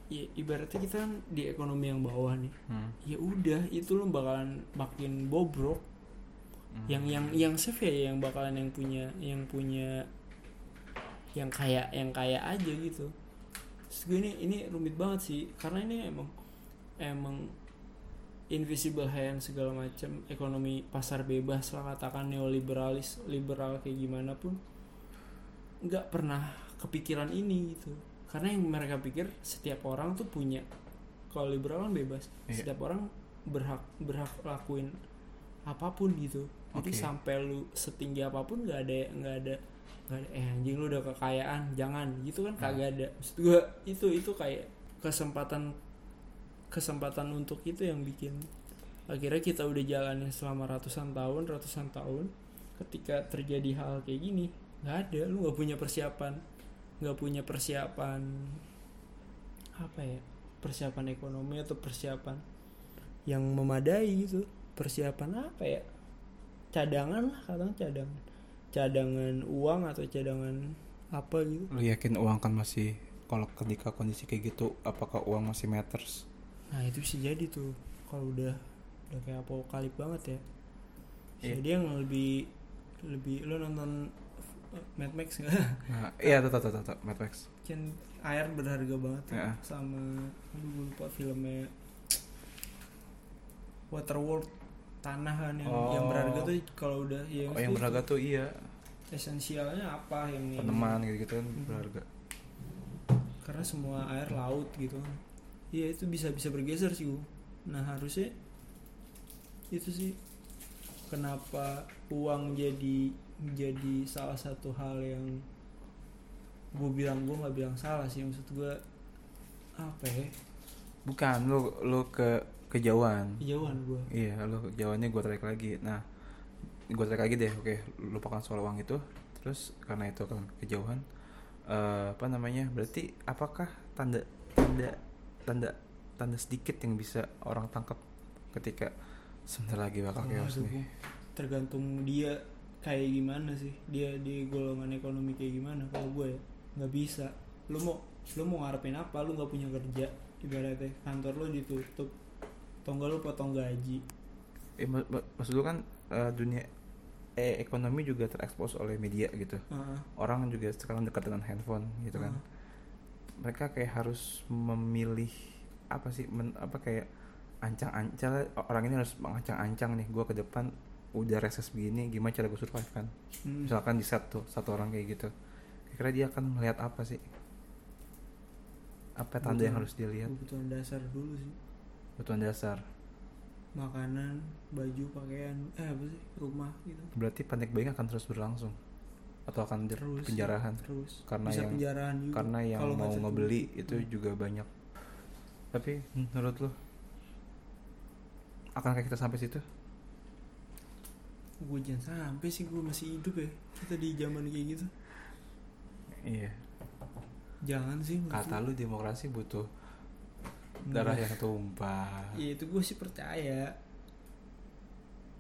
ya ibaratnya kita kan di ekonomi yang bawah nih Hmm. ya udah itu lo bakalan makin bobrok Hmm. yang yang yang safe ya yang bakalan yang punya yang punya yang kaya yang kaya aja gitu Terus gue ini ini rumit banget sih karena ini emang emang invisible hand segala macam ekonomi pasar bebas lah katakan neoliberalis liberal kayak gimana pun nggak pernah kepikiran ini gitu karena yang mereka pikir setiap orang tuh punya kalau liberal kan bebas Iya. setiap orang berhak berhak lakuin apa pun gitu. Jadi sampai lu setinggi apa pun nggak ada nggak ada nggak ada eh anjing lu udah kekayaan jangan. Gitu kan Nah. kagak ada. Maksud gua itu itu kayak kesempatan kesempatan untuk itu yang bikin akhirnya kita udah jalanin selama ratusan tahun ratusan tahun ketika terjadi hal kayak gini nggak ada. Lu nggak punya persiapan nggak punya persiapan apa ya persiapan ekonomi atau persiapan yang memadai gitu persiapan apa ya cadangan lah kadang cadangan cadangan uang atau cadangan apa gitu Lu yakin uang kan masih kalau ketika kondisi kayak gitu apakah uang masih matters? Nah itu bisa jadi tuh kalau udah udah kayak apokalip banget ya. Iya. Jadi yang lebih lebih lo nonton Mad Max nggak? Nah, iya tetap tetap tetap Mad Max. kan air berharga banget tuh Ya. sama aduh gue lupa filmnya Waterworld tanah kan yang yang Oh. berharga tuh kalau udah ya Oh yang berharga tuh iya esensialnya apa yang yang- peneman gitu-gitu kan Mhm. berharga. karena semua air laut gitu kan iya itu bisa bisa bergeser sih Bu. nah harusnya itu sih kenapa uang jadi jadi salah satu hal yang gue bilang gue nggak bilang salah sih maksud gue apa ya Bukan lu lu ke kejauhan. kejauhan gue Iya, lu kejauhannya gue tarik lagi. Nah, gue tarik lagi deh. Oke, lupakan soal uang itu. Terus karena itu kan kejauhan eh, apa namanya? Berarti apakah tanda tanda tanda tanda sedikit yang bisa orang tangkap ketika sebentar lagi bakal chaos Waduh, nih. tergantung dia kayak gimana sih dia di golongan ekonomi kayak gimana kalau gue ya nggak bisa lu mau lu mau ngarepin apa lu nggak punya kerja ibaratnya kantor lu ditutup atau enggak lu potong gaji Eh, mak- mak- maksud lu kan eh, dunia eh, ekonomi juga terekspos oleh media gitu. Heeh. Orang juga sekarang dekat dengan handphone gitu kan. Heeh. mereka kayak harus memilih apa sih men, apa kayak ancang-ancang orang ini harus mengancang-ancang nih gue ke depan udah reses begini gimana cara gue survive kan Hmm. misalkan di set tuh satu orang kayak gitu kira dia akan melihat apa sih apa tanda yang harus dilihat kebutuhan dasar dulu sih kebutuhan dasar. Makanan baju pakaian eh apa sih? Rumah gitu. Berarti panic buying akan terus berlangsung? Atau akan terus penjarahan? terus. Karena bisa yang- penjarahan juga. karena yang kalau mau ngebeli itu Hmm. juga banyak. Tapi menurut lo akankah kita sampai situ? Gue jangan sampai sih gue masih hidup ya kita di zaman kayak gitu. Iya. Jangan sih kata lu demokrasi butuh darah yang tumpah. Ya itu gue sih percaya.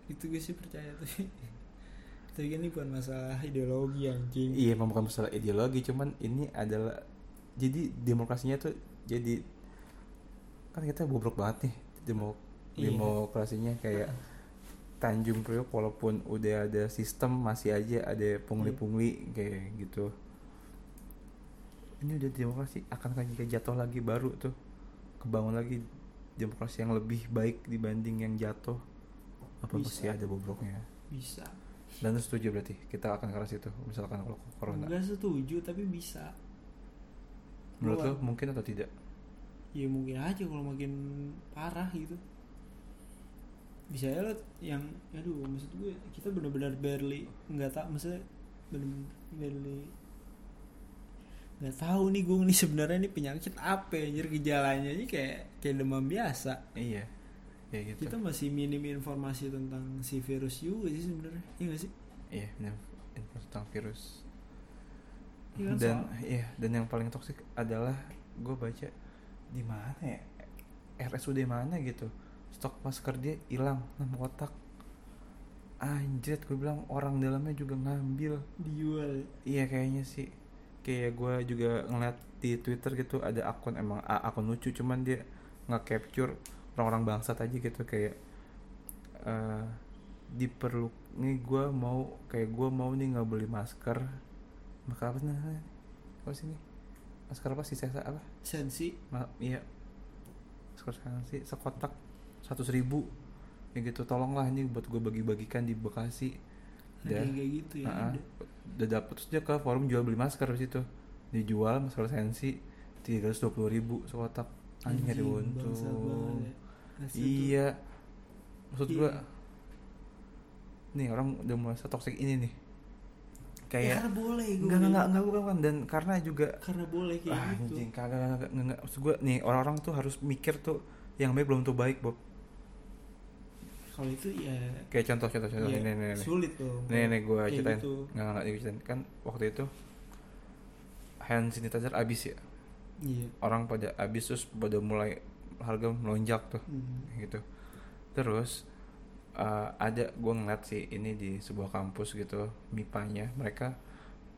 Itu gue sih percaya tapi tapi kan ini bukan masalah ideologi anjing. Iya emang bukan masalah ideologi cuman ini adalah jadi demokrasinya tuh jadi kan kita bobrok banget nih demo Iya. demokrasinya kayak Tanjung Priok walaupun udah ada sistem masih aja ada pungli-pungli kayak gitu. Ini udah demokrasi akan lagi jatuh lagi baru tuh kebangun lagi demokrasi yang lebih baik dibanding yang jatuh. Apa Bisa. masih ada bobroknya? Bisa. Dan lu setuju berarti? Kita akan ke arah situ misalkan kalau corona. Enggak setuju tapi bisa. Menurut lu mungkin atau tidak? Ya mungkin aja kalau makin parah gitu. Bisa ya lo yang aduh maksud gue kita benar-benar barely nggak tak maksudnya benar barely nggak tahu nih gue nih sebenarnya ini penyakit apa ya jadi gejalanya aja kayak kayak demam biasa. Iya ya gitu. Kita masih minim informasi tentang si virus juga sih sebenarnya iya gak sih? Iya info tentang virus. Iya kan, dan soal- iya dan yang paling toksik adalah gue baca di mana ya RSUD mana gitu. Stok masker dia hilang 6 kotak. Anjir gue bilang orang dalamnya juga ngambil. Dijual. Iya kayaknya sih kayak gue juga ngeliat di Twitter gitu ada akun emang akun lucu cuman dia nggak capture orang-orang bangsat aja gitu kayak eh diperlu nih gue mau kayak gue mau nih nggak beli masker. Maka apa sih apa sih masker apa sih saya apa? Sensi. Ma iya. Masker sih sekotak seratus ribu. Ya gitu tolonglah ini buat gue bagi-bagikan di Bekasi ada yang kayak gitu ya Ah, ada. udah dapet terus dia ke forum jual beli masker di situ dijual masker sensi tiga ratus dua puluh ribu sekotak. Anjing nyari bangsat untung ya. Tuh. iya. Maksud Iya. gua nih orang udah mulai toxic ini nih. Ya, kayak karena boleh gue enggak enggak enggak bukan bukan. dan karena juga karena boleh kayak ah, gitu. anjing kagak kagak enggak maksud gua nih orang-orang tuh harus mikir tuh yang baik belum tentu baik Bob kalau itu ya kayak contoh contoh contoh. Ya ini nih nih sulit dong nih nih gue ceritain. gitu. nggak nggak gue ceritain. Kan waktu itu hand sanitizer habis ya? Iya. Orang pada habis terus pada mulai harga melonjak tuh. Hmm. gitu. Terus uh, ada gue ngeliat sih ini di sebuah kampus gitu mipanya. Mereka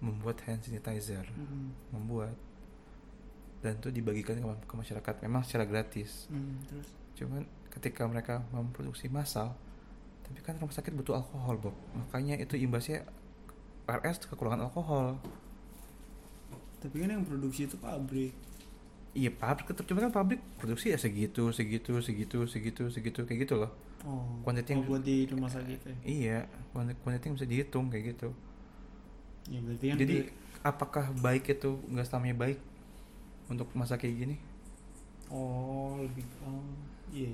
membuat hand sanitizer. Hmm. membuat. Dan itu dibagikan ke, ke masyarakat. Memang secara gratis. Hmm, terus? Cuman ketika mereka memproduksi massal tapi kan rumah sakit butuh alkohol Bob. Makanya itu imbasnya RS kekurangan alkohol. Tapi kan yang produksi itu pabrik. Iya pabrik. Tetap cuma kan pabrik produksi ya segitu segitu segitu segitu segitu kayak gitu loh. Oh oh, yang- buat di rumah sakit ya? Iya yang bisa dihitung kayak gitu. Ya berarti kan jadi ke- apakah baik itu nggak selamanya baik untuk masa kayak gini? Oh lebih oh iya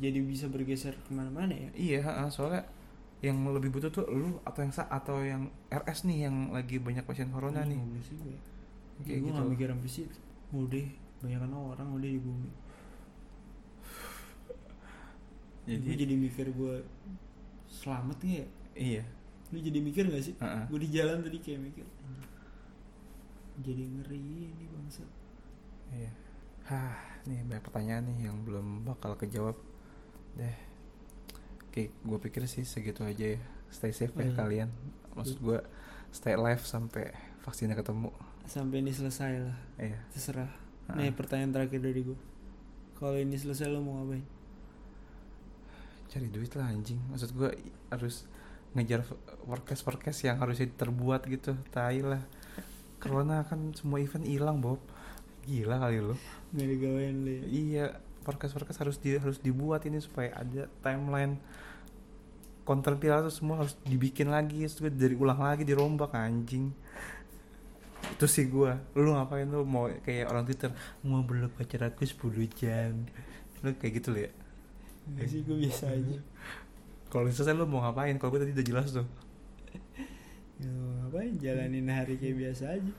jadi bisa bergeser ke mana-mana ya? Iya soalnya yang lebih butuh tuh lu atau yang sa atau yang RS nih yang lagi banyak pasien corona Iya, nih. sih gue. Kayak gue gitu. gak mikir sampai situ. Udah banyak orang udah di bumi. Jadi, gue jadi mikir gue selamat nggak ya? Iya. Lu jadi mikir gak sih? Heeh. gue di jalan tadi kayak mikir "Anjing, jadi ngeri ini bangsa. Iya. Hah, nih banyak pertanyaan nih yang belum bakal kejawab. Deh. Oke, gue pikir sih segitu aja ya. Stay safe ya Iya. kalian. Maksud gue stay alive sampai vaksinnya ketemu. sampai ini selesai lah Iya. terserah nih pertanyaan terakhir dari gue kalau ini selesai lo mau ngapain Cari duit lah anjing. Maksud gue harus ngejar forecast forecast yang harusnya terbuat gitu. Tai lah. Corona kan semua event hilang Bob. Gila kali lo. nggak digawain lo ya? Iya, podcast podcast harus di harus dibuat ini supaya ada timeline. Konten viral tuh semua harus dibikin lagi terus dari ulang lagi dirombak anjing. Itu sih gue lu ngapain lu mau kayak orang twitter mau belok pacar aku 10 jam? Lu kayak gitu lu ya? Enggak sih gue biasa aja. Kalau selesai lu mau ngapain? Kalau gue tadi udah jelas tuh. Ya, ngapain? Jalanin hari kayak biasa aja.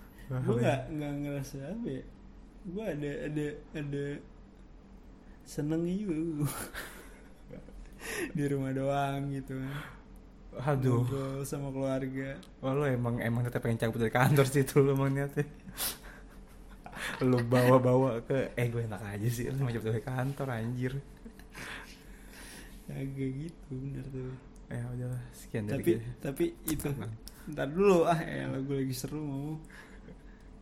Gue nggak nggak ngerasa apa ya gue ada ada ada senengnya juga di rumah doang gitu. Aduh. Ngobrol sama keluarga. Oh lu emang emang tetap pengen cabut dari kantor sih itu lu emang niatnya. Lu bawa-bawa ke Eh gue enak aja sih Lu mau cabut dari kantor anjir. Agak gitu bener tuh. Ya udahlah sekian dari tapi tapi itu ntar dulu. Ah ya gue lagi seru mau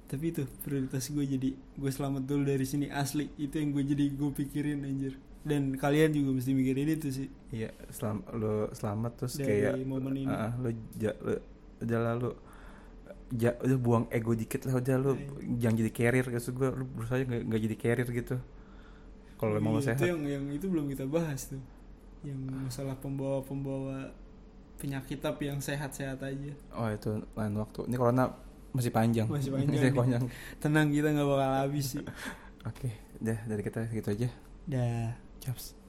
tapi itu prioritas gue jadi gue selamat dulu dari sini asli. Itu yang gue jadi gue pikirin anjir. Dan kalian juga mesti mikirin itu sih. Iya selam, lu selamat terus Dari kayak momen ini. Ah, lu, ja, udah lah lu ja, udah buang ego dikit lah udah lu Iya. jangan jadi carrier maksud gue lu berusaha nggak nggak jadi carrier gitu. Kalau emang lu Iya, sehat. itu yang yang itu belum kita bahas tuh. Yang masalah pembawa pembawa penyakit tapi yang sehat-sehat aja. Oh itu lain waktu. Ini corona masih panjang. Masih panjang masih panjang. Tenang kita nggak bakal habis sih. Oke dah dari kita gitu aja. Dah. Chaps.